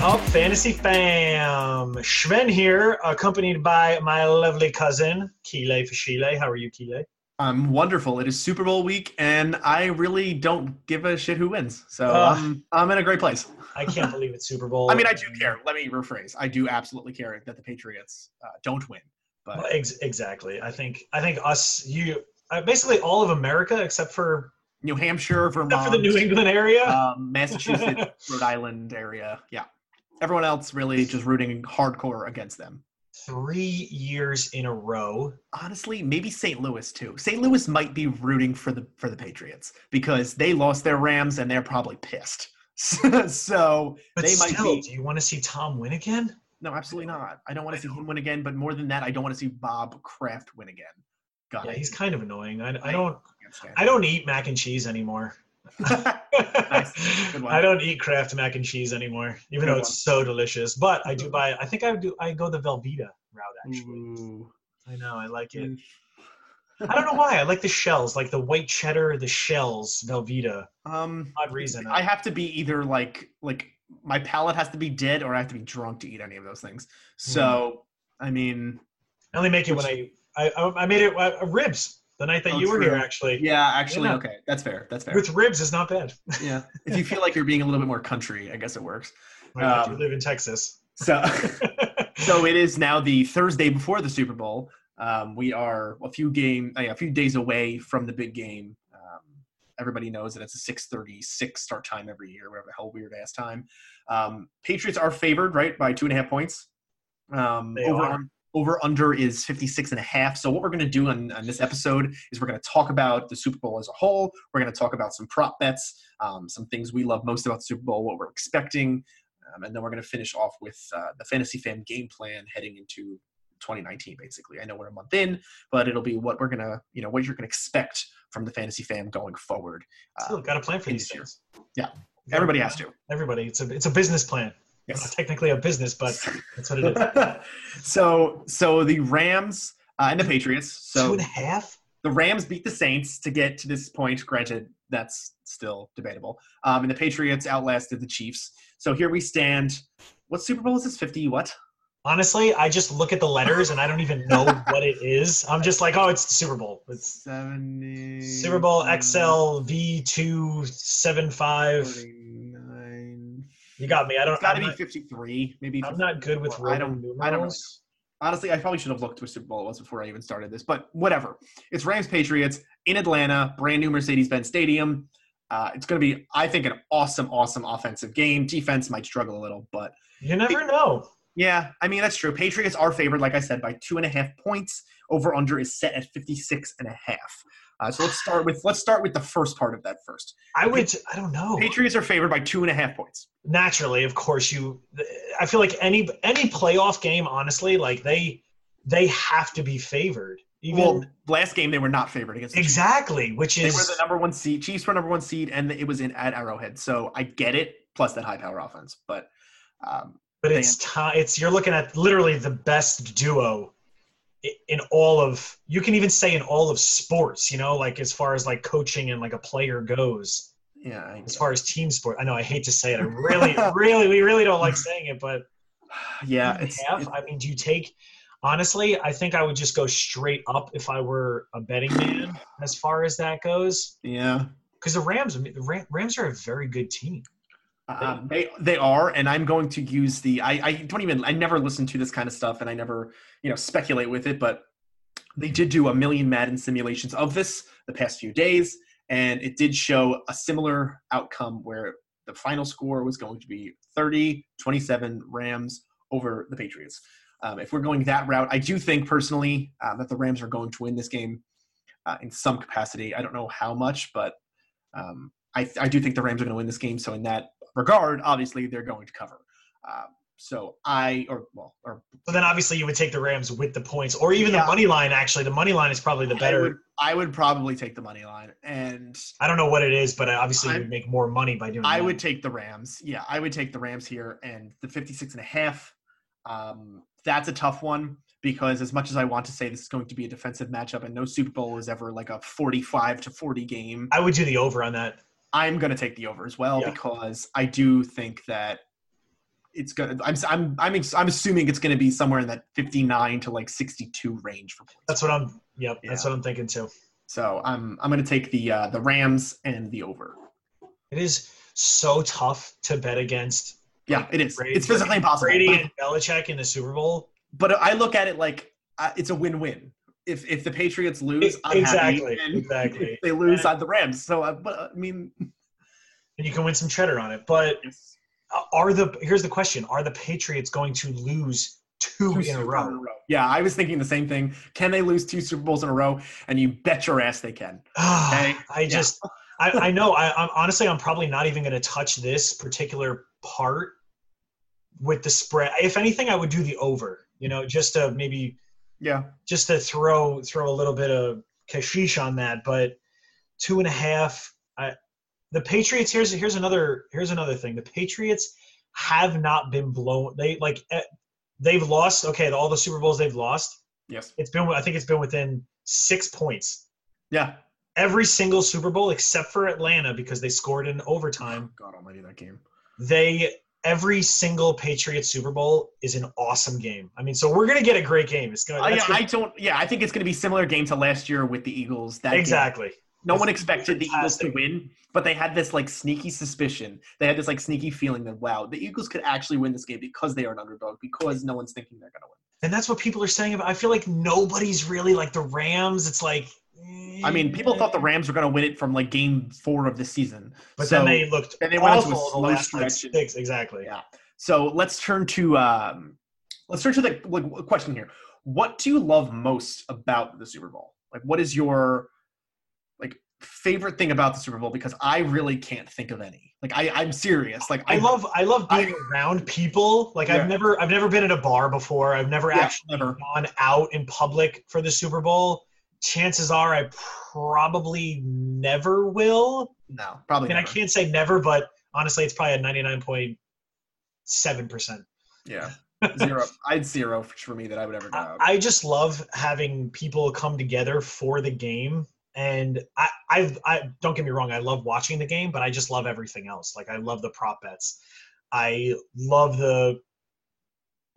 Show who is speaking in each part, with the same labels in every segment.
Speaker 1: up, Fantasy Fam? Sven here, accompanied by my lovely cousin, Kile Fashile. How are you, Kile?
Speaker 2: I'm wonderful. It is Super Bowl week, and I really don't give a shit who wins. So
Speaker 1: Ugh.
Speaker 2: I'm, I'm in a great place.
Speaker 1: I can't believe it's Super Bowl.
Speaker 2: I mean, I do care. Let me rephrase. I do absolutely care that the Patriots uh, don't win.
Speaker 1: Well, ex- exactly. I think I think us, you, uh, basically all of America except for
Speaker 2: New Hampshire, Vermont,
Speaker 1: except for the New England area.
Speaker 2: um, Massachusetts, Rhode Island area. Yeah. Everyone else really just rooting hardcore against them.
Speaker 1: Three years in a row.
Speaker 2: Honestly, maybe St. Louis too. St. Louis might be rooting for the for the Patriots because they lost their Rams and they're probably pissed. so
Speaker 1: But
Speaker 2: they might be
Speaker 1: do you want to see Tom win again?
Speaker 2: No, absolutely not. I don't want to see him win again, but more than that, I don't want to see Bob Kraft win again. God,
Speaker 1: Yeah, he's kind of annoying. I, I don't I don't eat mac and cheese anymore.
Speaker 2: Nice.
Speaker 1: I don't eat Kraft mac and cheese anymore, even
Speaker 2: Good
Speaker 1: though it's so delicious. But I do buy. I think I do. I go the Velveeta route actually.
Speaker 2: Ooh.
Speaker 1: I know. I like it.
Speaker 2: Mm.
Speaker 1: I don't know why. I like the shells, like the white cheddar, the shells, Velveeta.
Speaker 2: Um,
Speaker 1: Odd reason.
Speaker 2: I have to be either like like my palate has to be dead, or I have to be drunk to eat any of those things. So, I mean,
Speaker 1: I only make it when I. I, I made it uh, ribs the night that
Speaker 2: Oh,
Speaker 1: you were here. Actually,
Speaker 2: yeah, actually,
Speaker 1: Yeah.
Speaker 2: okay, that's fair. That's fair.
Speaker 1: with ribs is not bad.
Speaker 2: yeah, if you feel like you're being a little bit more country, I guess it works.
Speaker 1: Like, I do
Speaker 2: Um,
Speaker 1: live in Texas.
Speaker 2: So. so it is now the Thursday before the Super Bowl. Um, we are a few game, uh, a few days away from the big game. Um, everybody knows that it's a 6:36 start time every year, whatever the hell weird ass time. Um, Patriots are favored, right, by two and a half points. Um,
Speaker 1: They
Speaker 2: over,
Speaker 1: are.
Speaker 2: un- over under is 56 and a half. So what we're going to do on, on this episode is we're going to talk about the Super Bowl as a whole. We're going to talk about some prop bets, um, some things we love most about the Super Bowl, what we're expecting, um, and then we're going to finish off with uh, the fantasy fan game plan heading into 2019. Basically, I know we're a month in, but it'll be what we're gonna, you know, what you're gonna expect from the fantasy fam going forward. Uh,
Speaker 1: Still got a plan for these
Speaker 2: this year. Yeah. everybody has to.
Speaker 1: Everybody. It's a it's a business plan. Not technically a business, but that's what it is.
Speaker 2: so, so the Rams uh, and the Patriots.
Speaker 1: Two
Speaker 2: So
Speaker 1: and a half.
Speaker 2: the Rams beat the Saints to get to this point. Granted, that's still debatable. Um, and the Patriots outlasted the Chiefs. So here we stand. What Super Bowl is this? 50 what?
Speaker 1: Honestly, I just look at the letters and I don't even know what it is. I'm just like, oh, it's the Super Bowl. It's
Speaker 2: 70.
Speaker 1: Super Bowl XL V two seven five.
Speaker 2: 49.
Speaker 1: You got me. I don't.
Speaker 2: It's got to be
Speaker 1: not,
Speaker 2: 53, maybe.
Speaker 1: I'm not good with
Speaker 2: I don't-
Speaker 1: Roman
Speaker 2: I don't
Speaker 1: numerals.
Speaker 2: Honestly, I probably should have looked to a Super Bowl it was before I even started this, but whatever. It's Rams Patriots in Atlanta, brand new Mercedes Benz Stadium. Uh, it's going to be, I think, an awesome, awesome offensive game. Defense might struggle a little, but
Speaker 1: You never know.
Speaker 2: yeah, I mean, that's true. Patriots are favored, like I said, by two and a half points. Over under is set at 56 and a half. Uh, so let's start with let's start with the first part of that first.
Speaker 1: I would. I don't know.
Speaker 2: Patriots are favored by two and a half points.
Speaker 1: Naturally, of course, you. I feel like any any playoff game, honestly, like they they have to be favored. Even
Speaker 2: Well, last game they were not favored against the Chiefs.
Speaker 1: exactly, which
Speaker 2: They
Speaker 1: is
Speaker 2: were the number one seed. Chiefs were number one seed, and it was in at Arrowhead. So I get it. Plus that high power offense, but um,
Speaker 1: but it's time. It's you're looking at literally the best duo in all of. You can even say in all of sports. You know, like as far as like coaching and like a player goes.
Speaker 2: yeah,
Speaker 1: As far as team sport, I know I hate to say it. I really, really, we really don't like saying it, but
Speaker 2: yeah,
Speaker 1: two and a
Speaker 2: it's,
Speaker 1: half,
Speaker 2: it's
Speaker 1: I mean, do you take? Honestly, I think I would just go straight up if I were a betting man, as far as that goes.
Speaker 2: yeah.
Speaker 1: Because the Rams, the Rams are a very good team.
Speaker 2: Uh, they they are, and I'm going to use the. I, I don't even. I never listen to this kind of stuff, and I never you know speculate with it. But they did do a million Madden simulations of this the past few days, and it did show a similar outcome where the final score was going to be 30-27 Rams over the Patriots. Um, if we're going that route, I do think personally uh, that the Rams are going to win this game uh, in some capacity. I don't know how much, but um, I, I do think the Rams are going to win this game. So in that regard, obviously they're going to cover. Um, so I or well or
Speaker 1: So then, obviously, you would take the Rams with the points, or even
Speaker 2: Yeah.
Speaker 1: the money line. Actually, the money line is probably the
Speaker 2: I
Speaker 1: better.
Speaker 2: would, I would probably take the money line, and
Speaker 1: I don't know what it is, but obviously, you
Speaker 2: I'm-
Speaker 1: would make more money by doing.
Speaker 2: I
Speaker 1: that.
Speaker 2: would take the Rams. Yeah, I would take the Rams here, and the 56 and a half. Um, that's a tough one because as much as I want to say this is going to be a defensive matchup, and no Super Bowl is ever like a 45 to 40 game,
Speaker 1: I would do the over on that.
Speaker 2: I'm going to take the over as well
Speaker 1: Yeah.
Speaker 2: because I do think that it's gonna. I'm I'm I'm I'm assuming it's gonna be somewhere in that 59 to like 62 range for points.
Speaker 1: That's what I'm. Yep, that's what I'm thinking too.
Speaker 2: So I'm I'm gonna take the uh, the Rams and the over.
Speaker 1: It is so tough to bet against
Speaker 2: Yeah, it is.
Speaker 1: Brady-
Speaker 2: It's physically impossible.
Speaker 1: Brady and Belichick in the Super Bowl.
Speaker 2: but I look at it like uh, it's a win-win. If if the Patriots lose, I'm
Speaker 1: Exactly,
Speaker 2: happy.
Speaker 1: Exactly.
Speaker 2: They lose, I'm the Rams. So, uh, but uh, I mean,
Speaker 1: and you can win some cheddar on it. But uh, are the here's the question: Are the Patriots going to lose two,
Speaker 2: Two
Speaker 1: in a
Speaker 2: Super
Speaker 1: row?
Speaker 2: Yeah, I was thinking the same thing. Can they lose two Super Bowls in a row? And you bet your ass they can. Okay.
Speaker 1: I just, I, I know. I, I'm honestly, I'm probably not even going to touch this particular part with the spread. If anything, I would do the over. You know, just to maybe
Speaker 2: Yeah.
Speaker 1: just to throw throw a little bit of kashish on that. But two and a half. I, the Patriots. Here's here's another here's another thing. The Patriots have not been blown. They like eh, they've lost. Okay, all the Super Bowls they've lost.
Speaker 2: Yes.
Speaker 1: It's been I think it's been within six points.
Speaker 2: Yeah.
Speaker 1: Every single Super Bowl except for Atlanta because they scored in overtime.
Speaker 2: God Almighty, that game.
Speaker 1: They every single Patriots Super Bowl is an awesome game. I mean, so we're gonna get a great game. It's gonna,
Speaker 2: I,
Speaker 1: that's gonna
Speaker 2: I don't. Yeah, I think it's going to be similar game to last year with the Eagles. That game.
Speaker 1: exactly.
Speaker 2: No
Speaker 1: It's
Speaker 2: one expected the Eagles to win, but they had this like sneaky suspicion. They had this like sneaky feeling that wow, the Eagles could actually win this game because they are an underdog because no one's thinking they're going to win.
Speaker 1: And that's what people are saying about. I feel like nobody's really like the Rams. It's like.
Speaker 2: I mean, people thought the. Rams were going to win it from like game four of the season.
Speaker 1: But
Speaker 2: so,
Speaker 1: then they looked.
Speaker 2: and they went into a slow stretch
Speaker 1: six, exactly.
Speaker 2: Yeah. So let's turn to um, let's turn to the like, question here. What do you love most about the Super Bowl? Like, what is your like favorite thing about the Super Bowl? Because I really can't think of any. Like, I I'm serious. Like,
Speaker 1: I love I love being around people. Like
Speaker 2: Yeah.
Speaker 1: I've never I've never been at a bar before. I've never
Speaker 2: Yeah,
Speaker 1: actually
Speaker 2: never.
Speaker 1: gone out in public for the Super Bowl. Chances are I probably never will.
Speaker 2: no,
Speaker 1: I
Speaker 2: probably.
Speaker 1: mean I can't say never, but honestly it's probably a ninety nine point seven percent.
Speaker 2: Yeah, zero. I'd zero for, for me that I would ever go
Speaker 1: I. I just love having people come together for the game. And I, I, I don't get me wrong, I love watching the game, but I just love everything else. Like I love the prop bets, I love the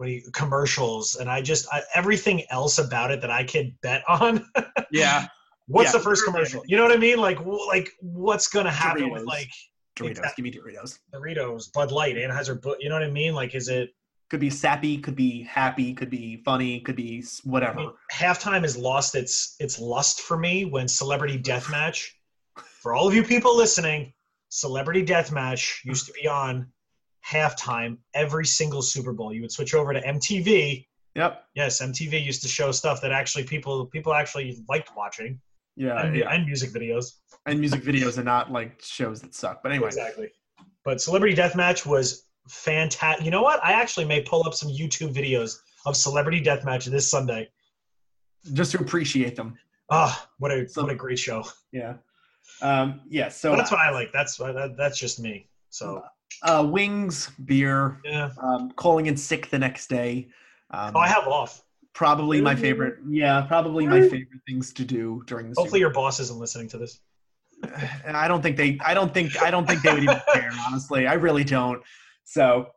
Speaker 1: what do you, commercials, and I just I, everything else about it that I could bet on.
Speaker 2: yeah,
Speaker 1: what's
Speaker 2: Yeah.
Speaker 1: the first commercial? You know what I mean? Like, like what's gonna happen with like
Speaker 2: Doritos.
Speaker 1: Exactly.
Speaker 2: Give me Doritos.
Speaker 1: Doritos, Bud Light, Anheuser, Busch? You know what I mean? Like, is it?
Speaker 2: Could be sappy. Could be happy. Could be funny. Could be whatever.
Speaker 1: I mean, halftime has lost its its lust for me when Celebrity Deathmatch. For all of you people listening, Celebrity Deathmatch used to be on halftime every single Super Bowl. You would switch over to MTV.
Speaker 2: yep.
Speaker 1: Yes, MTV used to show stuff that actually people people actually liked watching
Speaker 2: Yeah.
Speaker 1: and,
Speaker 2: yeah.
Speaker 1: and music videos.
Speaker 2: and music videos and not like shows that suck. But anyway,
Speaker 1: Exactly. But Celebrity Deathmatch was fantastic. You know what? I actually may pull up some YouTube videos of Celebrity Deathmatch this Sunday.
Speaker 2: just to appreciate them.
Speaker 1: Ah, what a
Speaker 2: So-
Speaker 1: what a great show.
Speaker 2: Yeah. Um, yeah. So
Speaker 1: that's what I like. That's that, that's just me. So
Speaker 2: uh, wings, beer,
Speaker 1: yeah.
Speaker 2: um, calling in sick the next day. Um,
Speaker 1: Oh, I have off.
Speaker 2: probably my favorite. Yeah, probably my favorite things to do during the.
Speaker 1: Hopefully your boss isn't listening to this.
Speaker 2: and I don't think they. I don't think. I don't think they would even care. Honestly, I really don't. So,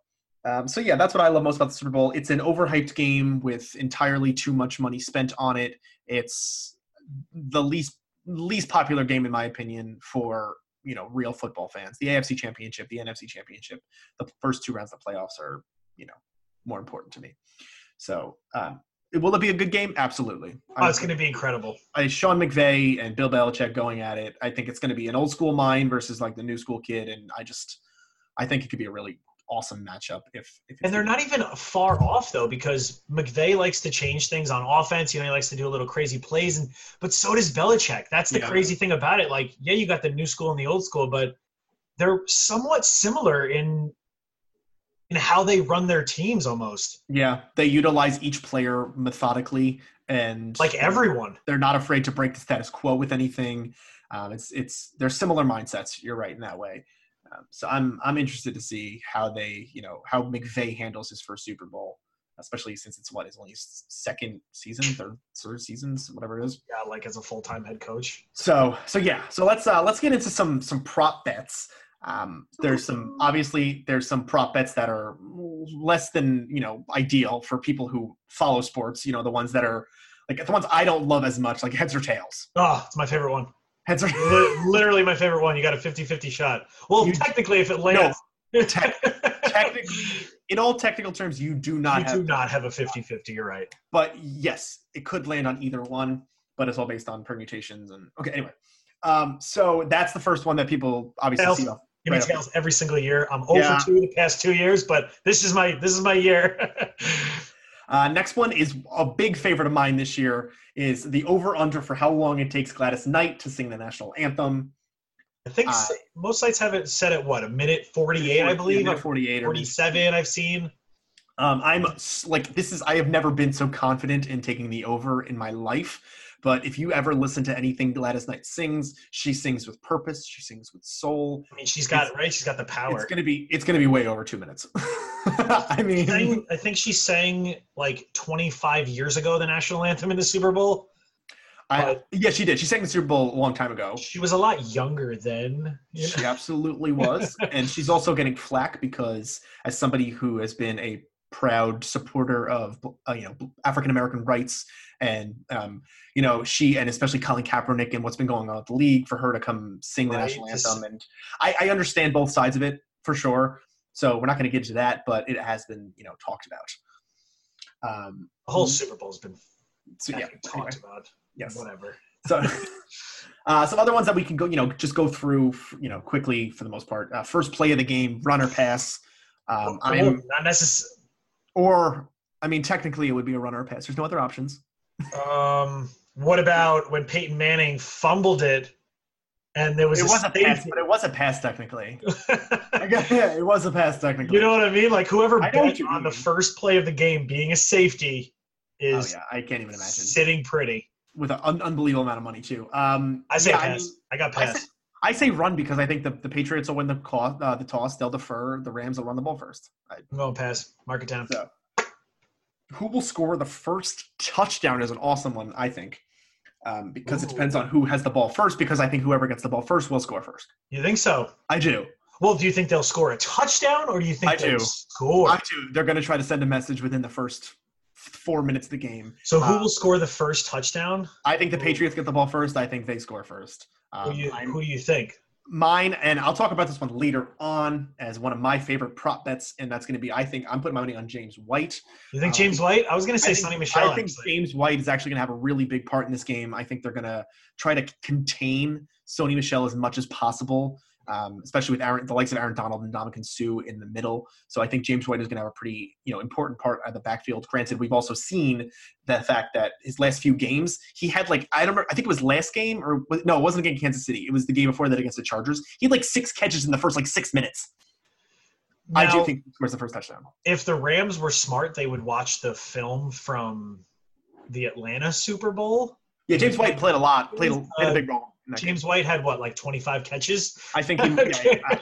Speaker 2: um, so yeah, that's what I love most about the Super Bowl. It's an overhyped game with entirely too much money spent on it. It's the least least popular game in my opinion for you know real football fans. The AFC Championship, the NFC Championship, the first two rounds of the playoffs are you know more important to me. So, um, will it be a good game? Absolutely.
Speaker 1: Oh, it's going to be incredible.
Speaker 2: I, Sean McVay and Bill Belichick going at it. I think it's going to be an old school mind versus like the new school kid, and I just I think it could be a really awesome matchup if if
Speaker 1: And they're not even far off though, because McVay likes to change things on offense. You know, he likes to do a little crazy plays, and but so does Belichick. That's the
Speaker 2: Yeah.
Speaker 1: crazy thing about it. Like, yeah, you got the new school and the old school, but they're somewhat similar in in how they run their teams almost.
Speaker 2: yeah they utilize each player methodically and
Speaker 1: Like everyone.
Speaker 2: they're not afraid to break the status quo with anything. Um, it's it's they're similar mindsets. You're right in that way. Um, so I'm I'm interested to see how they you know how McVay handles his first Super Bowl, especially since it's what his only second season, third third seasons, whatever it is.
Speaker 1: Yeah, like as a full time head coach.
Speaker 2: So so yeah, so let's uh let's get into some some prop bets. Um, there's some obviously there's some prop bets that are less than you know ideal for people who follow sports. You know the ones that are like the ones I don't love as much, like heads or tails.
Speaker 1: Oh, it's my favorite one.
Speaker 2: Heads or
Speaker 1: Literally my favorite one. You got a 50-50 shot. Well,
Speaker 2: You-
Speaker 1: technically, if it lands, no.
Speaker 2: technically, in all technical terms, you do not
Speaker 1: you
Speaker 2: have.
Speaker 1: do not have a 50-50. You're right.
Speaker 2: But yes, it could land on either one, but it's all based on permutations and okay. Anyway, um, so that's the first one that people obviously
Speaker 1: Tails.
Speaker 2: see off.
Speaker 1: Give me
Speaker 2: Right.
Speaker 1: tails every single year. I'm over
Speaker 2: Yeah.
Speaker 1: two the past two years, but this is my this is my year.
Speaker 2: Uh, next one is a big favorite of mine this year is the over under for how long it takes Gladys Knight to sing the national anthem.
Speaker 1: I think
Speaker 2: Uh,
Speaker 1: most sites have it set at what a minute 48, I believe.
Speaker 2: Yeah, 48 or
Speaker 1: 47, I've seen.
Speaker 2: Um, I'm like this is I have never been so confident in taking the over in my life. But if you ever listen to anything Gladys Knight sings, she sings with purpose. She sings with soul.
Speaker 1: I mean, she's got right. She's got the power.
Speaker 2: It's gonna be it's gonna be way over two minutes. I mean,
Speaker 1: Sang- I think she sang like 25 years ago the national anthem in the Super Bowl.
Speaker 2: I, yeah, she did. She sang the Super Bowl a long time ago.
Speaker 1: She was a lot younger then. you know?
Speaker 2: She absolutely was, and she's also getting flack because, as somebody who has been a proud supporter of uh, you know African American rights, and um, you know she and especially Colin Kaepernick and what's been going on with the league for her to come sing the
Speaker 1: Right,
Speaker 2: national anthem, and I, I understand both sides of it for sure. So we're not going to get into that, but it has been you know talked about. Um,
Speaker 1: The whole Super Bowl's been
Speaker 2: so yeah,
Speaker 1: talked about.
Speaker 2: yes.
Speaker 1: Whatever.
Speaker 2: So, uh, some other ones that we can go, you know, just go through, you know, quickly for the most part. Uh, first play of the game, runner pass. Um,
Speaker 1: Well,
Speaker 2: I'm,
Speaker 1: not necessarily.
Speaker 2: Or I mean, technically, it would be a runner pass. There's no other options.
Speaker 1: Um, what about when Peyton Manning fumbled it, and there was
Speaker 2: It
Speaker 1: a
Speaker 2: was a pass, but it was a pass technically. I guess, yeah, it was a pass technically.
Speaker 1: you know what I mean? Like whoever
Speaker 2: I
Speaker 1: bet on the first play of the game being a safety is
Speaker 2: oh
Speaker 1: is
Speaker 2: yeah, I can't even imagine
Speaker 1: sitting pretty.
Speaker 2: with an un- unbelievable amount of money too. Um,
Speaker 1: I say
Speaker 2: yeah,
Speaker 1: pass.
Speaker 2: mean,
Speaker 1: I, got
Speaker 2: I
Speaker 1: pass.
Speaker 2: I say run because I think the, the Patriots will win the call, uh, the toss. They'll defer. The Rams will run the ball first. I,
Speaker 1: I'm going pass. Mark it down.
Speaker 2: So- who will score the first touchdown is an awesome one, I think, um, because it depends on who has the ball first. Because I think whoever gets the ball first will score first.
Speaker 1: You think so?
Speaker 2: I do.
Speaker 1: Well, do you think they'll score a touchdown, or do you think
Speaker 2: I
Speaker 1: they'll
Speaker 2: do.
Speaker 1: score?
Speaker 2: I do. They're going to try to send a message within the first four minutes of the game.
Speaker 1: so who
Speaker 2: uh,
Speaker 1: will score the first touchdown?
Speaker 2: I think the Patriots get the ball first. I think they score first.
Speaker 1: Who,
Speaker 2: Um,
Speaker 1: you, who do you think?
Speaker 2: mine, and I'll talk about this one later on as one of my favorite prop bets, and that's going to be. I think I'm putting my money on James White.
Speaker 1: You think
Speaker 2: um,
Speaker 1: James White? I was going to say Sony Michel.
Speaker 2: I think
Speaker 1: actually.
Speaker 2: James White is actually going to have a really big part in this game. I think they're going to try to contain Sony Michel as much as possible, um, especially with Aaron, the likes of Aaron Donald and Ndamukong Suh in the middle. So I think James White is going to have a pretty you know important part of the backfield. Granted, we've also seen the fact that his last few games he had like I don't remember. I think it was last game or no, it wasn't against Kansas City. It was the game before that against the Chargers. He had like six catches in the first like six minutes. I do think he scores the first touchdown.
Speaker 1: if the Rams were smart, they would watch the film from the Atlanta Super Bowl.
Speaker 2: Yeah, James White played a lot, played a, played a
Speaker 1: Uh,
Speaker 2: big role. That game.
Speaker 1: James White had what, like 25 catches?
Speaker 2: I think he, yeah, I-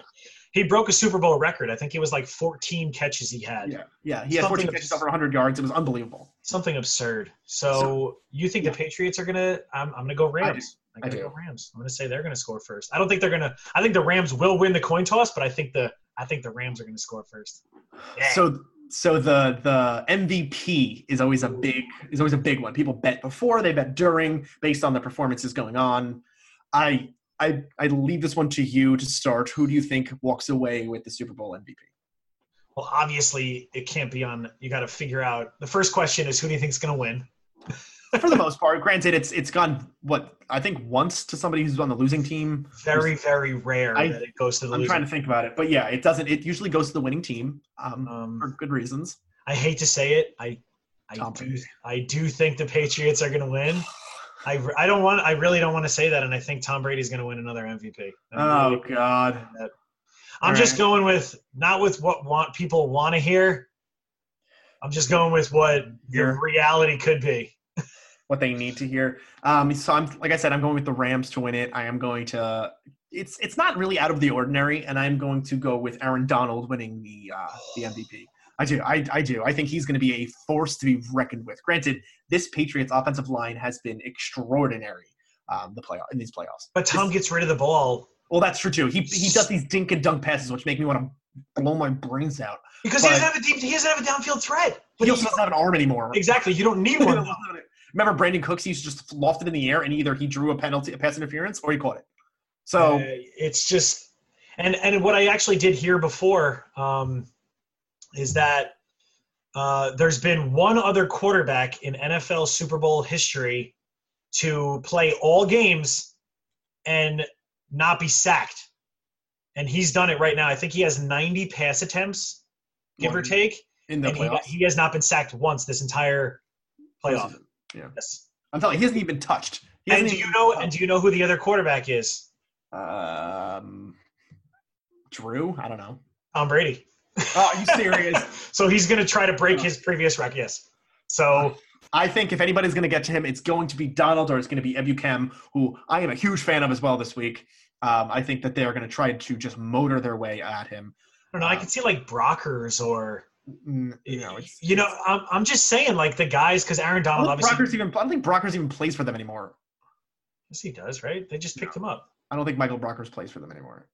Speaker 1: he broke a Super Bowl record. I think it was like 14 catches he had.
Speaker 2: Yeah, yeah, he had 14
Speaker 1: Something
Speaker 2: catches
Speaker 1: abs-
Speaker 2: over 100 yards. It was unbelievable.
Speaker 1: Something absurd. So,
Speaker 2: So-
Speaker 1: you think the Patriots are gonna? I'm, I'm gonna go Rams. I'm
Speaker 2: I
Speaker 1: gonna
Speaker 2: do.
Speaker 1: go Rams. I'm gonna say they're gonna score first. I don't think they're gonna. I think the Rams will win the coin toss, but I think the I think the Rams are gonna score first. Yeah.
Speaker 2: So, so the the MVP is always a big is always a big one. People bet before, they bet during, based on the performances going on. I I I leave this one to you to start. Who do you think walks away with the Super Bowl MVP?
Speaker 1: Well, obviously, it can't be on. You got to figure out. The first question is who do you think is going to win?
Speaker 2: For the most part, granted, it's it's gone what I think once to somebody who's on the losing team.
Speaker 1: Very, very rare
Speaker 2: I-
Speaker 1: that it goes to the
Speaker 2: I'm
Speaker 1: losing.
Speaker 2: trying to think about it, but yeah, it doesn't. It usually goes to the winning team um,
Speaker 1: Um,
Speaker 2: for good reasons.
Speaker 1: I hate to say it. I, I
Speaker 2: Tom
Speaker 1: do.
Speaker 2: Brady.
Speaker 1: I do think the Patriots are going to win. I, I don't want. I really don't want to say that, and I think Tom Brady's going to win another MVP. I'm
Speaker 2: Oh
Speaker 1: really-
Speaker 2: God.
Speaker 1: I'm
Speaker 2: All
Speaker 1: just
Speaker 2: right.
Speaker 1: going with not with what want people want to hear. I'm just going with what your reality could be.
Speaker 2: what they need to hear. Um, so I'm like I said, I'm going with the Rams to win it. I am going to. It's it's not really out of the ordinary, and I'm going to go with Aaron Donald winning the uh, the MVP. I do, I, I do. I think he's going to be a force to be reckoned with. Granted, this Patriots offensive line has been extraordinary. Um, the playoff in these playoffs.
Speaker 1: But Tom gets rid of the ball
Speaker 2: Well, that's true too. He he does these dink and dunk passes, which make me want to blow my brains out.
Speaker 1: Because he doesn't have a deep, he doesn't have a downfield threat.
Speaker 2: But
Speaker 1: But
Speaker 2: he also doesn't have an arm anymore.
Speaker 1: exactly, you don't need one.
Speaker 2: Remember Brandin Cooks? He used to just loft it in the air, and either he drew a penalty, a pass interference, or he caught it. So
Speaker 1: Uh, it's just, and and what I actually did here before um, is that uh, there's been one other quarterback in NFL Super Bowl history to play all games and not be sacked, and he's done it right now. I think he has 90 pass attempts, give or take,
Speaker 2: in the
Speaker 1: and he,
Speaker 2: playoffs,
Speaker 1: he has not been sacked once this entire playoff.
Speaker 2: Yeah.
Speaker 1: Yes.
Speaker 2: I'm telling you, he hasn't even touched. He
Speaker 1: And do you know?
Speaker 2: touched.
Speaker 1: And do you know who the other quarterback is?
Speaker 2: Um, Drew, I don't know.
Speaker 1: Tom Brady.
Speaker 2: Oh, are you serious?
Speaker 1: so he's going to try to break his previous record. Yes. So
Speaker 2: I think if anybody's going to get to him, it's going to be Donald or it's going to be Ebukam, who I am a huge fan of as well this week. Um, I think that they're going to try to just motor their way at him.
Speaker 1: I don't know. I could see like Brockers or
Speaker 2: Mm, You know,
Speaker 1: you know. I'm, I'm just saying like the guys because Aaron Donald
Speaker 2: don't,
Speaker 1: obviously
Speaker 2: Brockers even, I don't think Brockers even plays for them anymore.
Speaker 1: yes, he does right. They just picked him up.
Speaker 2: I don't think Michael Brockers plays for them anymore.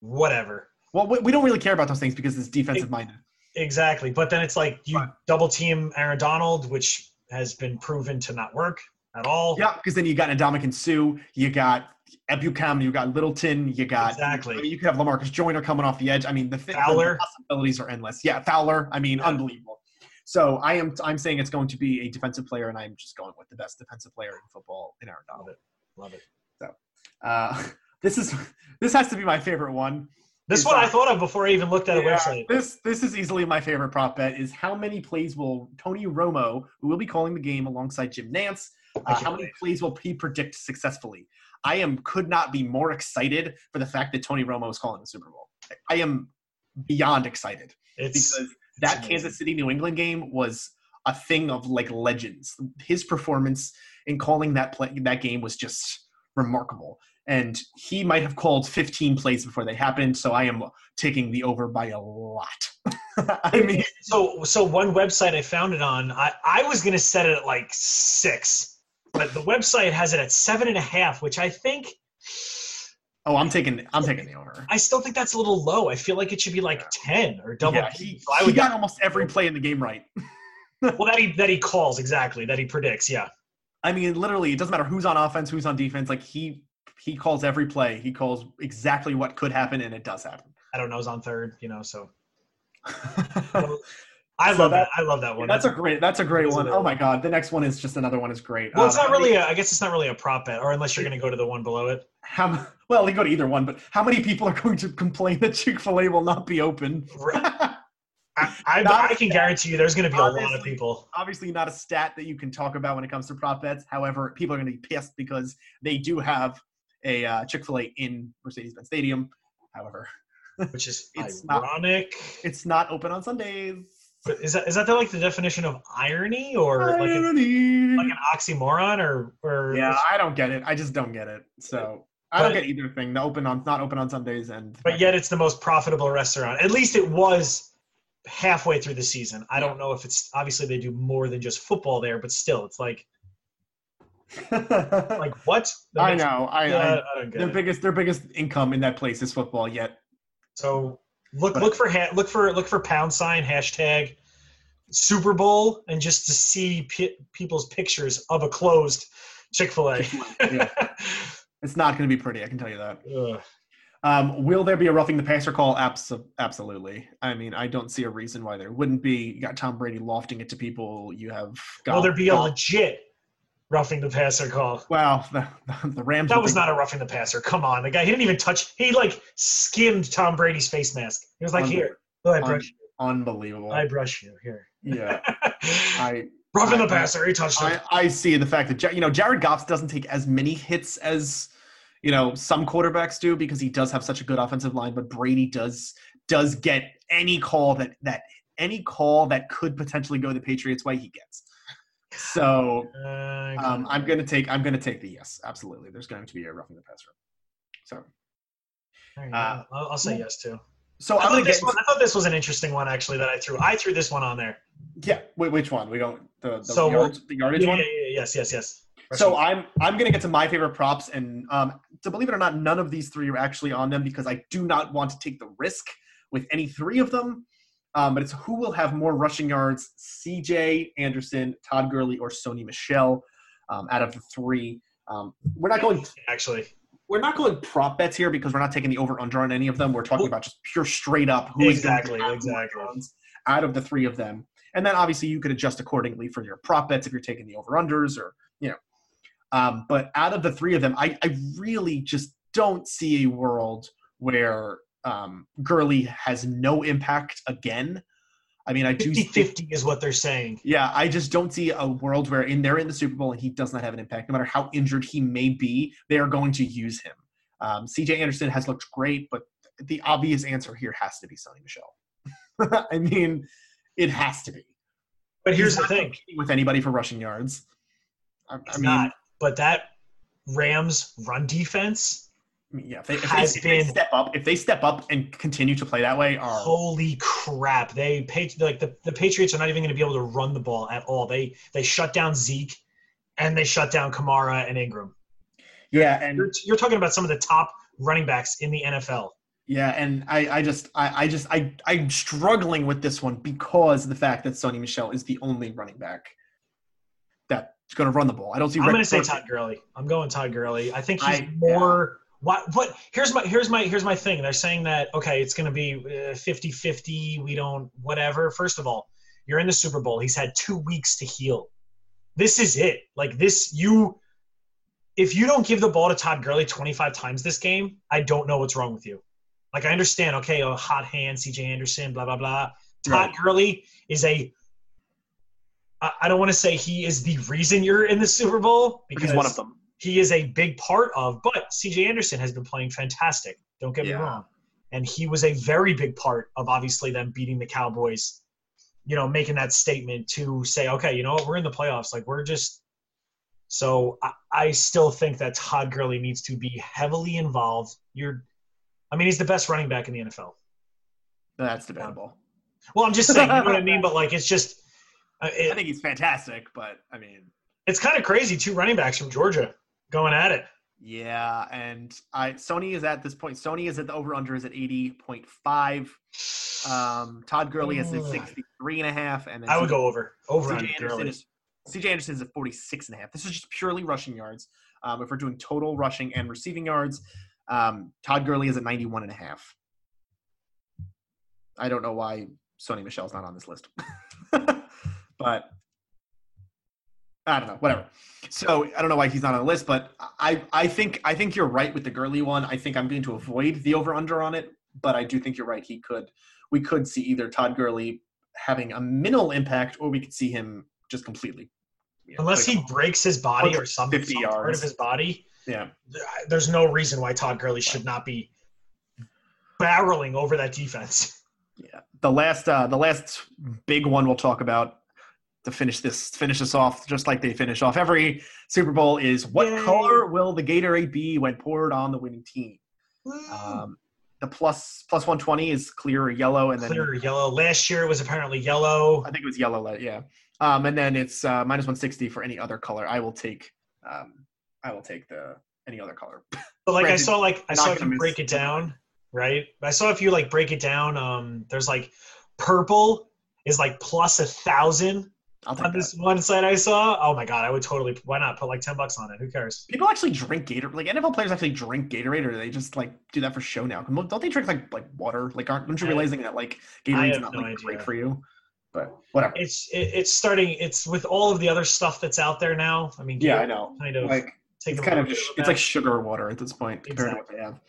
Speaker 1: Whatever.
Speaker 2: Well, we, we don't really care about those things because it's defensive minded.
Speaker 1: Exactly. But then it's like you
Speaker 2: Right.
Speaker 1: double team Aaron Donald, which has been proven to not work at all.
Speaker 2: Yeah, because then you got Ndamukong Suh, you got Ebukam, you got Littleton, you got
Speaker 1: Exactly.
Speaker 2: I mean, you could have Lamarcus Joyner coming off the edge. I mean, the, thi- the
Speaker 1: Fowler.
Speaker 2: possibilities are endless. Yeah, Fowler. I mean,
Speaker 1: Yeah.
Speaker 2: unbelievable. So I am I'm saying it's going to be a defensive player, and I'm just going with the best defensive player in football in Aaron Donald.
Speaker 1: Love it. Love it.
Speaker 2: So uh, this is this has to be my favorite one.
Speaker 1: This
Speaker 2: Is
Speaker 1: one I thought of before I even looked at a website.
Speaker 2: This this is easily my favorite prop bet. Is how many plays will Tony Romo, who will be calling the game alongside Jim
Speaker 1: Nantz,
Speaker 2: uh, how many plays will he predict successfully? I am could not be more excited for the fact that Tony Romo is calling the Super Bowl. I am beyond excited
Speaker 1: It's
Speaker 2: because that. Kansas City New England game was a thing of like legends. His performance in calling that play that game was just remarkable. And he might have called 15 plays before they happened, so I am taking the over by a lot. I mean,
Speaker 1: so so one website I found it on. I I was gonna set it at like six, but the website has it at seven and a half, which I think
Speaker 2: oh, I'm taking I'm taking the over.
Speaker 1: I still think that's a little low. I feel like it should be like ten or double.
Speaker 2: Yeah, he,
Speaker 1: so I
Speaker 2: he
Speaker 1: would
Speaker 2: got almost every play in the game right.
Speaker 1: well that he that he calls exactly that he predicts. Yeah,
Speaker 2: I mean, literally, it doesn't matter who's on offense, who's on defense. Like he he calls every play. He calls exactly what could happen, and it does happen.
Speaker 1: I don't know. Is on third, you know. So I
Speaker 2: So
Speaker 1: love
Speaker 2: that-
Speaker 1: that. I love that one.
Speaker 2: that's a great. That's a great
Speaker 1: That's a
Speaker 2: one.
Speaker 1: good
Speaker 2: Oh my god, the next one is just another one is great.
Speaker 1: well, it's
Speaker 2: Um,
Speaker 1: not really. A, I guess it's not really a prop bet, or unless you're gonna go to the one below it.
Speaker 2: How well you go to either one, but how many people are going to complain that Chick Fil A will not be open?
Speaker 1: I, I, I can guarantee you, there's gonna be a lot of people.
Speaker 2: Obviously, not a stat that you can talk about when it comes to prop bets. However, people are going to be pissed because they do have a uh, Chick Fil A in Mercedes-Benz Stadium. However,
Speaker 1: which is
Speaker 2: It's not-
Speaker 1: ironic.
Speaker 2: it's not open on Sundays.
Speaker 1: But is that is that the, like the definition of irony or like, a, like an oxymoron or or
Speaker 2: yeah, I don't get it. I just don't get it. So I don't get either thing. The open on not open on Sundays and
Speaker 1: But yet it's the most profitable restaurant. At least it was halfway through the season. I don't know if it's obviously they do more than just football there, but still, it's like like what? That
Speaker 2: I know. I,
Speaker 1: Yeah,
Speaker 2: I
Speaker 1: I don't get
Speaker 2: their
Speaker 1: it.
Speaker 2: biggest their biggest income in that place is football. Yet
Speaker 1: So look
Speaker 2: But-
Speaker 1: look for ha- look for look for pound sign hashtag Super Bowl and just to see p- people's pictures of a closed Chick Fil A.
Speaker 2: Yeah. it's not going to be pretty. I can tell you that. Um, will there be a roughing the passer call? Abs- absolutely. I mean, I don't see a reason why there wouldn't be. You got Tom Brady lofting it to people. You have got
Speaker 1: Will there be a legit roughing the passer call?
Speaker 2: Wow, the, the, Rams.
Speaker 1: That was not a roughing the passer. Come on, the guy he didn't even touch. He like skimmed Tom Brady's face mask. He was like,
Speaker 2: Unbe-
Speaker 1: "Here, oh, I
Speaker 2: un-
Speaker 1: brush, you.
Speaker 2: unbelievable.
Speaker 1: I brush you here."
Speaker 2: yeah, I
Speaker 1: roughing the passer. He touched.
Speaker 2: I, I see the fact that you know Jared Goff doesn't take as many hits as you know some quarterbacks do because he does have such a good offensive line, but Brady does does get any call that that any call that could potentially go the Patriots' way he gets. So um, I'm gonna take I'm gonna take the yes, absolutely. There's going to be a roughing the passer. So uh.
Speaker 1: I'll, I'll say yes too.
Speaker 2: so
Speaker 1: I thought,
Speaker 2: get
Speaker 1: one, I thought this was an interesting one actually that I threw. I threw this one on there.
Speaker 2: yeah. Wait, which one? We go the the,
Speaker 1: So,
Speaker 2: yard, the yardage
Speaker 1: Yeah,
Speaker 2: one.
Speaker 1: yeah, yeah, yes, yes, yes.
Speaker 2: So I'm I'm gonna get to my favorite props, and um, So believe it or not, none of these three are actually on them because I do not want to take the risk with any three of them. Um, but it's who will have more rushing yards: C.J. Anderson, Todd Gurley, or Sony Michel um, out of the three. Um, we're not going
Speaker 1: actually.
Speaker 2: We're not going prop bets here because we're not taking the over under on any of them. We're talking about just pure straight up who is going to
Speaker 1: Exactly, exactly.
Speaker 2: out of the three of them. And then obviously you could adjust accordingly for your prop bets if you're taking the over unders or you know. Um, but out of the three of them, I, I really just don't see a world where um, Gurley has no impact again. I mean, I do
Speaker 1: 50 50 is what they're saying.
Speaker 2: yeah, I just don't see a world where in they're in the Super Bowl and he does not have an impact. No matter how injured he may be, they are going to use him. Um, C.J. Anderson has looked great, but the obvious answer here has to be Sony Michel. I mean, it has to be.
Speaker 1: But here's the thing
Speaker 2: with anybody for rushing yards. I, I mean,
Speaker 1: not. But that Rams run defense,
Speaker 2: yeah, if they, if, they,
Speaker 1: has
Speaker 2: if they
Speaker 1: been-
Speaker 2: step up, if they step up and continue to play that way, are
Speaker 1: holy crap. They like the, the Patriots are not even going to be able to run the ball at all. They they shut down Zeke and they shut down Kamara and Ingram.
Speaker 2: yeah, and
Speaker 1: You're, you're talking about some of the top running backs in the NFL.
Speaker 2: Yeah, and I, I just, I, I just, I, I'm struggling with this one because of the fact that Sony Michel is the only running back that's going to run the ball. I don't see.
Speaker 1: I'm going to say Todd Gurley. I'm going Todd Gurley. I think he's
Speaker 2: I-
Speaker 1: more. What? What? Here's my. Here's my. Here's my thing. They're saying that okay, it's going to be uh, 50-50. We don't. Whatever. First of all, you're in the Super Bowl. He's had two weeks to heal. This is it. Like this, you. If you don't give the ball to Todd Gurley 25 times this game, I don't know what's wrong with you. Like I understand. Okay, a hot hand, C.J. Anderson, blah blah blah. Todd
Speaker 2: Right.
Speaker 1: Gurley is a. I don't want to say he is the reason you're in the Super Bowl
Speaker 2: He's
Speaker 1: because
Speaker 2: one of them.
Speaker 1: He is a big part of. But CJ Anderson has been playing fantastic. Don't get
Speaker 2: Yeah.
Speaker 1: me wrong, and he was a very big part of obviously them beating the Cowboys. You know, making that statement to say, okay, you know what, we're in the playoffs. Like we're just. So I, I still think that Todd Gurley needs to be heavily involved. You're, I mean, he's the best running back in the NFL.
Speaker 2: That's debatable.
Speaker 1: Well, I'm just saying, you know what I mean. But like, it's just, uh,
Speaker 2: I think he's fantastic, but I mean,
Speaker 1: it's kind of crazy. Two running backs from Georgia going at it.
Speaker 2: yeah. And I, Sony is at this point. Sony is at the over under is at eighty point five. Um, Todd Gurley is at
Speaker 1: Ugh.
Speaker 2: 63 and a half, and then
Speaker 1: I would go over, over on
Speaker 2: CJ Anderson
Speaker 1: Gurley.
Speaker 2: is CJ Anderson is at 46 and a half. This is just purely rushing yards. Um, if we're doing total rushing and receiving yards, um, Todd Gurley is at 91 and a half. I don't know why Sony Michel's not on this list. but I don't know, whatever. So I don't know why he's not on the list, but I, I think I think you're right with the Gurley one. I think I'm going to avoid the over under on it, but I do think you're right. He could we could see either Todd Gurley having a minimal impact, or we could see him just completely. you know,
Speaker 1: Unless
Speaker 2: like-
Speaker 1: he breaks his body or some,
Speaker 2: 50
Speaker 1: some part of his body,
Speaker 2: yeah,
Speaker 1: there's no reason why Todd Gurley should not be barreling over that defense.
Speaker 2: yeah. The last, uh, the last big one we'll talk about to finish this, finish this off, just like they finish off every Super Bowl, is what
Speaker 1: Yay.
Speaker 2: color will the Gatorade be when poured on the winning team? Um, the plus plus 120 is clear or yellow, and then
Speaker 1: Clear yellow. Last year it was apparently yellow.
Speaker 2: I think it was yellow. Yeah, um, and then it's uh, minus 160 for any other color. I will take, um, I will take the any other color.
Speaker 1: But like I saw, like I saw if you break it down, right? I saw if you like break it down. Um, there's like purple is like plus a thousand On
Speaker 2: that.
Speaker 1: this one site I saw. Oh my god, I would totally. Why not put like ten bucks on it? Who cares?
Speaker 2: People actually drink Gatorade. Like NFL players actually drink Gatorade, or they just like do that for show now? Don't they drink like like water? Like aren't, aren't you realizing that like Gatorade's not
Speaker 1: no
Speaker 2: like great for you? But whatever.
Speaker 1: It's it, it's starting. It's with all of the other stuff that's out there now. I mean,
Speaker 2: Yeah, I know.
Speaker 1: Kind of
Speaker 2: Like
Speaker 1: take
Speaker 2: it's kind of just, it's like sugar water at this point compared to what they have.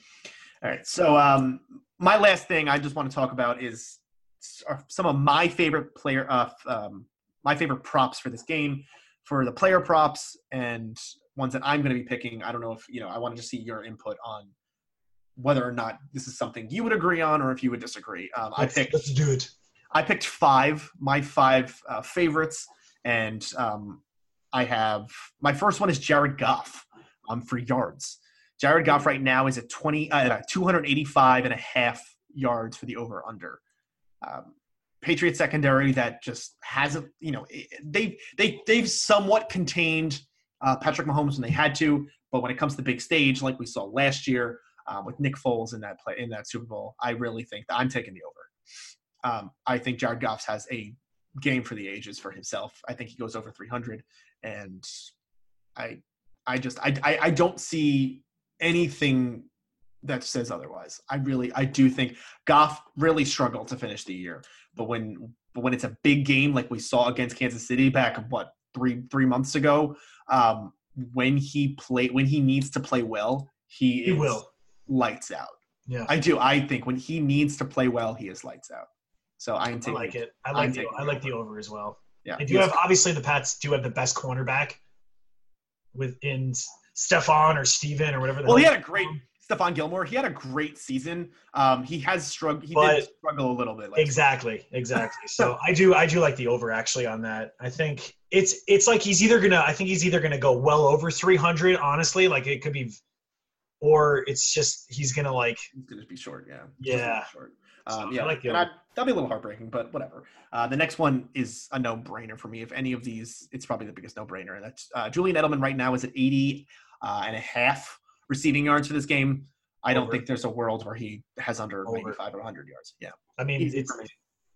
Speaker 2: All right, so um, my last thing I just want to talk about is some of my favorite player, uh, um, my favorite props for this game, for the player props and ones that I'm going to be picking. I don't know if you know. I wanted to just see your input on whether or not this is something you would agree on or if you would disagree. Um, I picked
Speaker 1: let's do it.
Speaker 2: I picked five, my five uh, favorites, and um, I have my first one is Jared Goff um, for yards. Jared Goff right now is at 20, uh, 285 and a half yards for the over under. Um, Patriot secondary that just hasn't, you know, they they they've somewhat contained uh, Patrick Mahomes when they had to, but when it comes to the big stage, like we saw last year uh, with Nick Foles in that play in that Super Bowl, I really think that I'm taking the over. Um, I think Jared Goff has a game for the ages for himself. I think he goes over 300, and I, I just I, I, I don't see anything that says otherwise. I really I do think Goff really struggled to finish the year, but when but when it's a big game like we saw against Kansas City back what three three months ago, um, when he play when he needs to play well, he,
Speaker 1: He
Speaker 2: is
Speaker 1: will.
Speaker 2: lights out.
Speaker 1: Yeah.
Speaker 2: I do. I think when he needs to play well, he is lights out. So I am taking.
Speaker 1: I like it. I
Speaker 2: I'm
Speaker 1: like the I like the over as well.
Speaker 2: Yeah.
Speaker 1: You
Speaker 2: he's-
Speaker 1: have obviously the Pats do have the best cornerback within Stefan or Steven or whatever. The
Speaker 2: well, he had a great Stephon Gilmore. He had a great season. Um, he has struggled. He
Speaker 1: But-
Speaker 2: did struggle a little bit.
Speaker 1: Exactly, exactly. So I do I do like the over actually on that. I think it's it's like he's either gonna I think he's either gonna go well over 300 honestly like it could be or it's just he's gonna like
Speaker 2: He's gonna be short. Yeah.
Speaker 1: Yeah.
Speaker 2: Short.
Speaker 1: So,
Speaker 2: Um,
Speaker 1: I
Speaker 2: yeah,
Speaker 1: like
Speaker 2: and. I, that'll be a little heartbreaking, but whatever. Uh, the next one is a no-brainer for me. If any of these, it's probably the biggest no-brainer. And that's uh, Julian Edelman right now is at 80 uh, and a half receiving yards for this game. I don't
Speaker 1: Over.
Speaker 2: think there's a world where he has under
Speaker 1: Over.
Speaker 2: 85 or 100 yards. Yeah,
Speaker 1: I mean it's.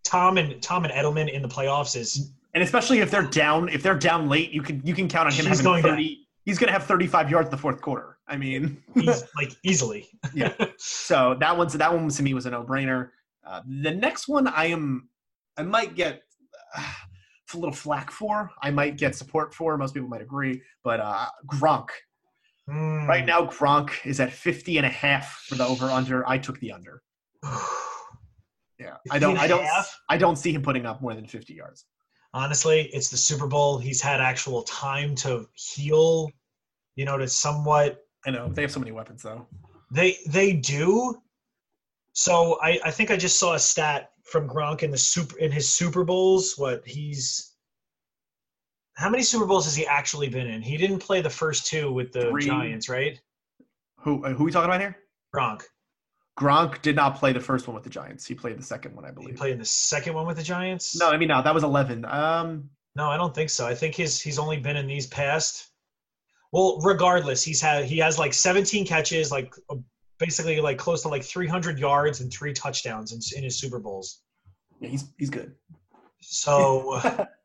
Speaker 1: Tom and Tom and Edelman in the playoffs is
Speaker 2: and especially if they're down, if they're down late, you can you can count on him
Speaker 1: He's
Speaker 2: having
Speaker 1: going to-
Speaker 2: 30. He's going to have 35 yards in the fourth quarter. I mean,
Speaker 1: he's like easily. Yeah.
Speaker 2: So that one's that one to me was a no brainer. Uh, the next one I am I might get uh, a little flack for. I might get support for. Most people might agree, but uh, Gronk
Speaker 1: Hmm.
Speaker 2: right now Gronk is at 50 and a half for the over under. I took the under. Yeah, I don't
Speaker 1: 50 and
Speaker 2: I don't? I don't see him putting up more than 50 yards.
Speaker 1: Honestly, it's the Super Bowl. He's had actual time to heal, you know, to somewhat
Speaker 2: I know they have so many weapons though.
Speaker 1: They they do. So I, I think I just saw a stat from Gronk in the super in his Super Bowls. What he's how many Super Bowls has he actually been in? He didn't play the first two with the
Speaker 2: Three.
Speaker 1: Giants, right?
Speaker 2: Who uh, who are we talking about here?
Speaker 1: Gronk.
Speaker 2: Gronk did not play the first one with the Giants. He played the second one, I believe.
Speaker 1: He played in the second one with the Giants.
Speaker 2: No, I mean no, that was 11. Um,
Speaker 1: no, I don't think so. I think his he's only been in these past. Well, regardless, he's had he has like 17 catches, like uh, basically like close to like 300 yards and three touchdowns in, in his Super Bowls.
Speaker 2: yeah, he's he's good.
Speaker 1: So.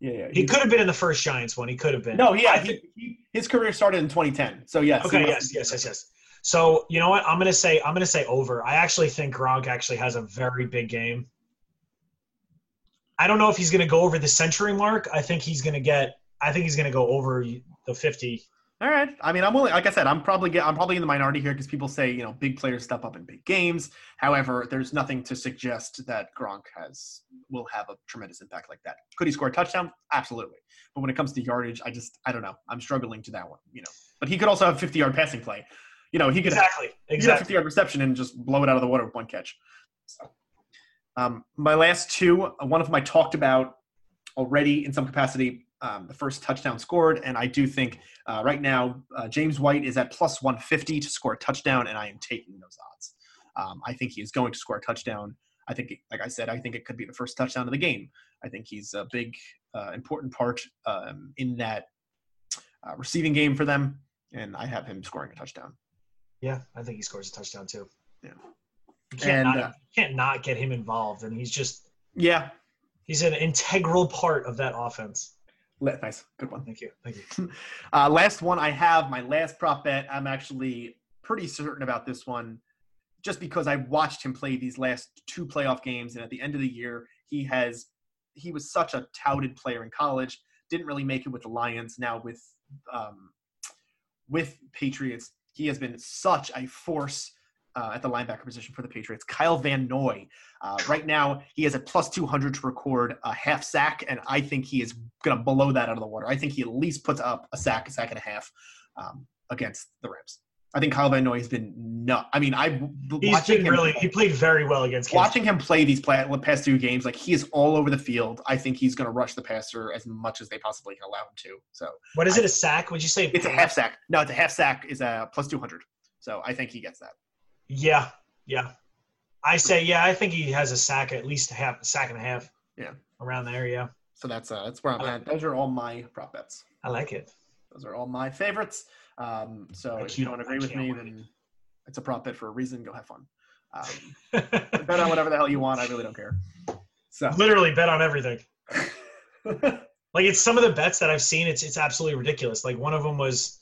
Speaker 2: Yeah, yeah.
Speaker 1: He could have been in the first Giants one. He could have been.
Speaker 2: No, yeah, he, he, his career started in 2010. So yes.
Speaker 1: okay. Yes. Yes. Yes. Yes. So you know what? I'm gonna say I'm gonna say over. I actually think Gronk actually has a very big game. I don't know if he's gonna go over the century mark. I think he's gonna get. I think he's gonna go over the 50.
Speaker 2: All right. I mean, I'm willing. Like I said, I'm probably get, I'm probably in the minority here because people say you know big players step up in big games. However, there's nothing to suggest that Gronk has will have a tremendous impact like that. Could he score a touchdown? Absolutely. But when it comes to yardage, I just I don't know. I'm struggling to that one. You know. But he could also have 50 yard passing play. You know, he could
Speaker 1: Exactly.
Speaker 2: he could have
Speaker 1: Exactly.
Speaker 2: 50 yard reception and just blow it out of the water with one catch. So, um, my last two, uh, one of them I talked about already in some capacity. Um, the first touchdown scored, and I do think uh, right now uh, James White is at plus 150 to score a touchdown, and I am taking those odds. Um, I think he is going to score a touchdown. I think, like I said, I think it could be the first touchdown of the game. I think he's a big, uh, important part um, in that uh, receiving game for them, and I have him scoring a touchdown.
Speaker 1: Yeah, I think he scores a touchdown too.
Speaker 2: Yeah.
Speaker 1: You can't,
Speaker 2: And,
Speaker 1: not,
Speaker 2: uh,
Speaker 1: you can't not get him involved, and he's just
Speaker 2: Yeah,
Speaker 1: he's an integral part of that offense.
Speaker 2: Nice, good one.
Speaker 1: Thank you. Thank you.
Speaker 2: Uh, last one I have, my last prop bet. I'm actually pretty certain about this one just because I watched him play these last two playoff games. And at the end of the year, he has, he was such a touted player in college, didn't really make it with the Lions. Now with, um, with Patriots, he has been such a force uh, at the linebacker position for the Patriots. Kyle Van Noy, uh, right now he has a plus 200 to record a half sack, and I think he is going to blow that out of the water. I think he at least puts up a sack, a sack and a half um, against the Rams. I think Kyle Van Noy has been nut. I mean, I
Speaker 1: He's
Speaker 2: watching
Speaker 1: been
Speaker 2: him,
Speaker 1: really he played very well against Kansas.
Speaker 2: watching him play these play, past two games. Like he is all over the field. I think he's going to rush the passer as much as they possibly can allow him to. So
Speaker 1: What is it? A sack? Would you say
Speaker 2: it's a half sack. No, it's a half sack is a plus 200. So I think he gets that.
Speaker 1: Yeah, yeah. I say yeah. I think he has a sack, at least a half, a sack and a half.
Speaker 2: Yeah.
Speaker 1: around there. Yeah,
Speaker 2: So that's uh, that's where I'm at. Those are all my prop bets.
Speaker 1: I like it.
Speaker 2: Those are all my favorites. Um, so
Speaker 1: I
Speaker 2: if you don't agree with me,
Speaker 1: wait.
Speaker 2: then it's a prop bet for a reason. Go have fun. Um, bet on whatever the hell you want. I really don't care. So
Speaker 1: Literally bet on everything. Like it's some of the bets that I've seen. It's it's absolutely ridiculous. Like one of them was,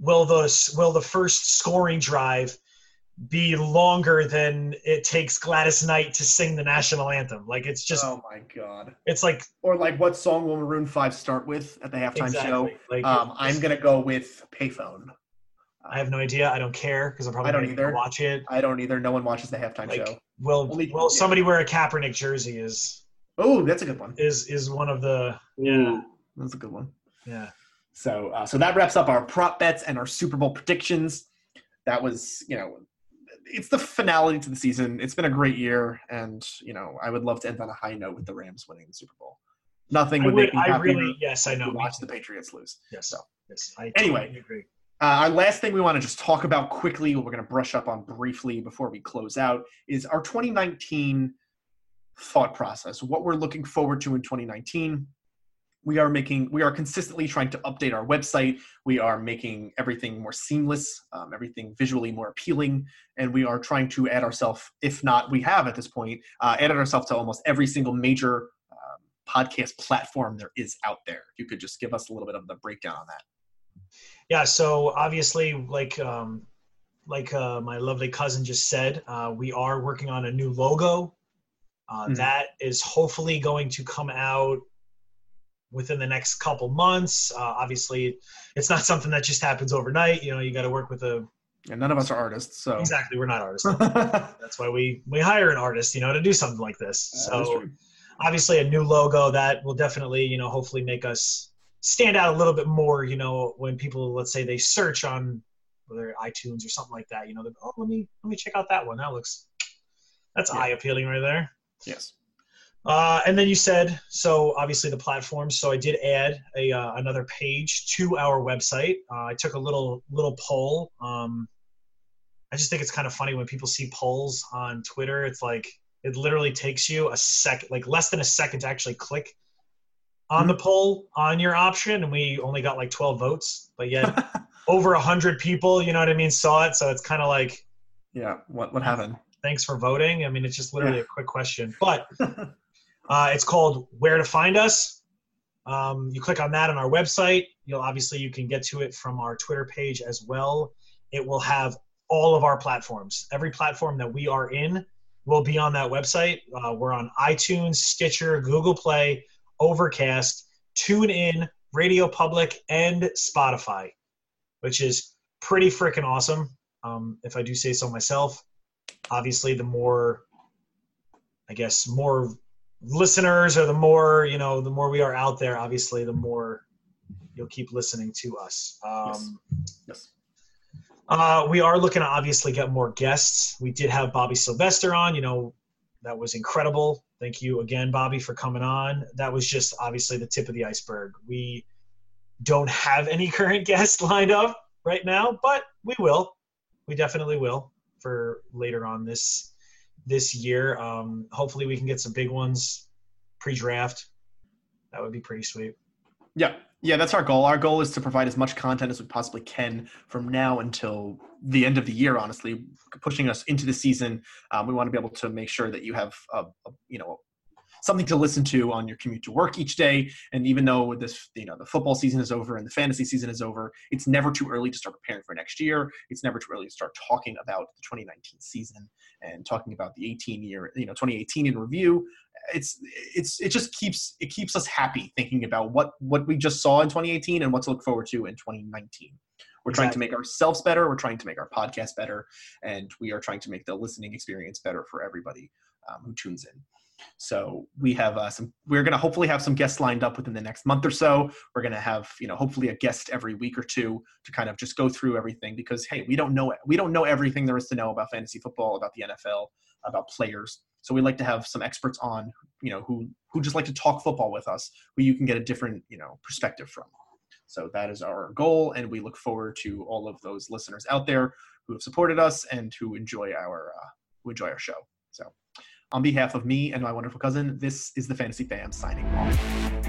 Speaker 1: will the will the first scoring drive be longer than it takes Gladys Knight to sing the national anthem? Like it's just
Speaker 2: oh my god.
Speaker 1: it's like
Speaker 2: Or like, what song will Maroon Five start with at the halftime show?
Speaker 1: Like
Speaker 2: Um, I'm gonna go with Payphone.
Speaker 1: I have no idea. I don't care because I'm probably
Speaker 2: I don't
Speaker 1: gonna
Speaker 2: either.
Speaker 1: watch it.
Speaker 2: I don't either. No one watches the halftime
Speaker 1: Like
Speaker 2: show.
Speaker 1: will
Speaker 2: Only-
Speaker 1: will
Speaker 2: yeah.
Speaker 1: somebody wear a Kaepernick jersey? Is
Speaker 2: Oh, that's a good one.
Speaker 1: is is one of the
Speaker 2: Yeah, that's a good one.
Speaker 1: yeah.
Speaker 2: So, uh, so that wraps up our prop bets and our Super Bowl predictions. That was, you know, it's the finality to the season. It's been a great year, and you know, I would love to end on a high note with the Rams winning the Super Bowl. Nothing would
Speaker 1: would,
Speaker 2: make me
Speaker 1: I
Speaker 2: happier
Speaker 1: really yes I know.
Speaker 2: watch the Patriots lose.
Speaker 1: Yes.
Speaker 2: So.
Speaker 1: Yes. I
Speaker 2: Anyway.
Speaker 1: totally agree.
Speaker 2: Uh, our last thing we want to just talk about quickly, what we're going to brush up on briefly before we close out, is our 2019 thought process. What we're looking forward to in 2019. We are making, we are consistently trying to update our website. We are making everything more seamless, um, everything visually more appealing, and we are trying to add ourselves, if not we have at this point, uh, added ourselves to almost every single major um, podcast platform there is out there. If you could just give us a little bit of the breakdown on that.
Speaker 1: Yeah, so obviously, like um, like uh, my lovely cousin just said, uh, we are working on a new logo. Uh,
Speaker 2: Mhm.
Speaker 1: That is hopefully going to come out within the next couple months. Uh, obviously, it's not something that just happens overnight. You know, you got to work with a.
Speaker 2: And none of us are artists, so
Speaker 1: Exactly, we're not artists. That's why we we hire an artist, you know, to do something like this.
Speaker 2: is
Speaker 1: So obviously a new logo that will definitely you know hopefully make us stand out a little bit more you know when people let's say they search on whether itunes or something like that you know they're, oh let me let me check out that one that looks that's
Speaker 2: Yeah.
Speaker 1: eye appealing right there
Speaker 2: yes,
Speaker 1: uh, and then you said so obviously the platforms so i did add a uh, another page to our website uh, i took a little little poll um, i just think it's kind of funny when people see polls on twitter it's like it literally takes you a second like less than a second to actually click on the poll on your option and we only got like 12 votes but yet over 100 people you know what i mean saw it so it's kind of like
Speaker 2: yeah. What what happened?
Speaker 1: thanks for voting. I mean, it's just literally a quick question, but uh, it's called Where to Find Us. Um, you click on that on our website. You'll obviously you can get to it from our Twitter page as well. It will have all of our platforms. Every platform that we are in will be on that website. Uh, we're on iTunes, Stitcher, Google Play, Overcast, TuneIn, Radio Public, and Spotify, which is pretty freaking awesome. Um, if I do say so myself obviously the more i guess more listeners or the more you know the more we are out there obviously the more you'll keep listening to us. Um,
Speaker 2: yes.
Speaker 1: uh, we are looking to obviously get more guests. We did have bobby sylvester on you know that was incredible. Thank you again bobby for coming on. That was just obviously the tip of the iceberg. We don't have any current guests lined up right now but we will. We definitely will for later on this this year. Um, hopefully, we can get some big ones pre-draft. That would be pretty sweet.
Speaker 2: Yeah. Yeah, that's our goal. Our goal is to provide as much content as we possibly can from now until the end of the year. Honestly, pushing us into the season, um, we want to be able to make sure that you have, a, a, you know, something to listen to on your commute to work each day. And even though this, you know, the football season is over and the fantasy season is over, it's never too early to start preparing for next year. It's never too early to start talking about the 2019 season and talking about the 18 year, you know, 2018 in review. It's it's it just keeps it keeps us happy thinking about what what we just saw in 2018 and what to look forward to in 2019. We're trying to make ourselves better. We're trying to make our podcast better, and we are trying to make the listening experience better for everybody um, who tunes in. So we have uh, some. We're going to hopefully have some guests lined up within the next month or so. We're going to have you know hopefully a guest every week or two to kind of just go through everything because hey, we don't know we don't know everything there is to know about fantasy football, about the NFL, about players. So we like to have some experts on you know who who just like to talk football with us, who you can get a different you know perspective from. So that is our goal, and we look forward to all of those listeners out there who have supported us and who enjoy our uh, who enjoy our show. So, on behalf of me and my wonderful cousin, this is the Fantasy Fam signing off.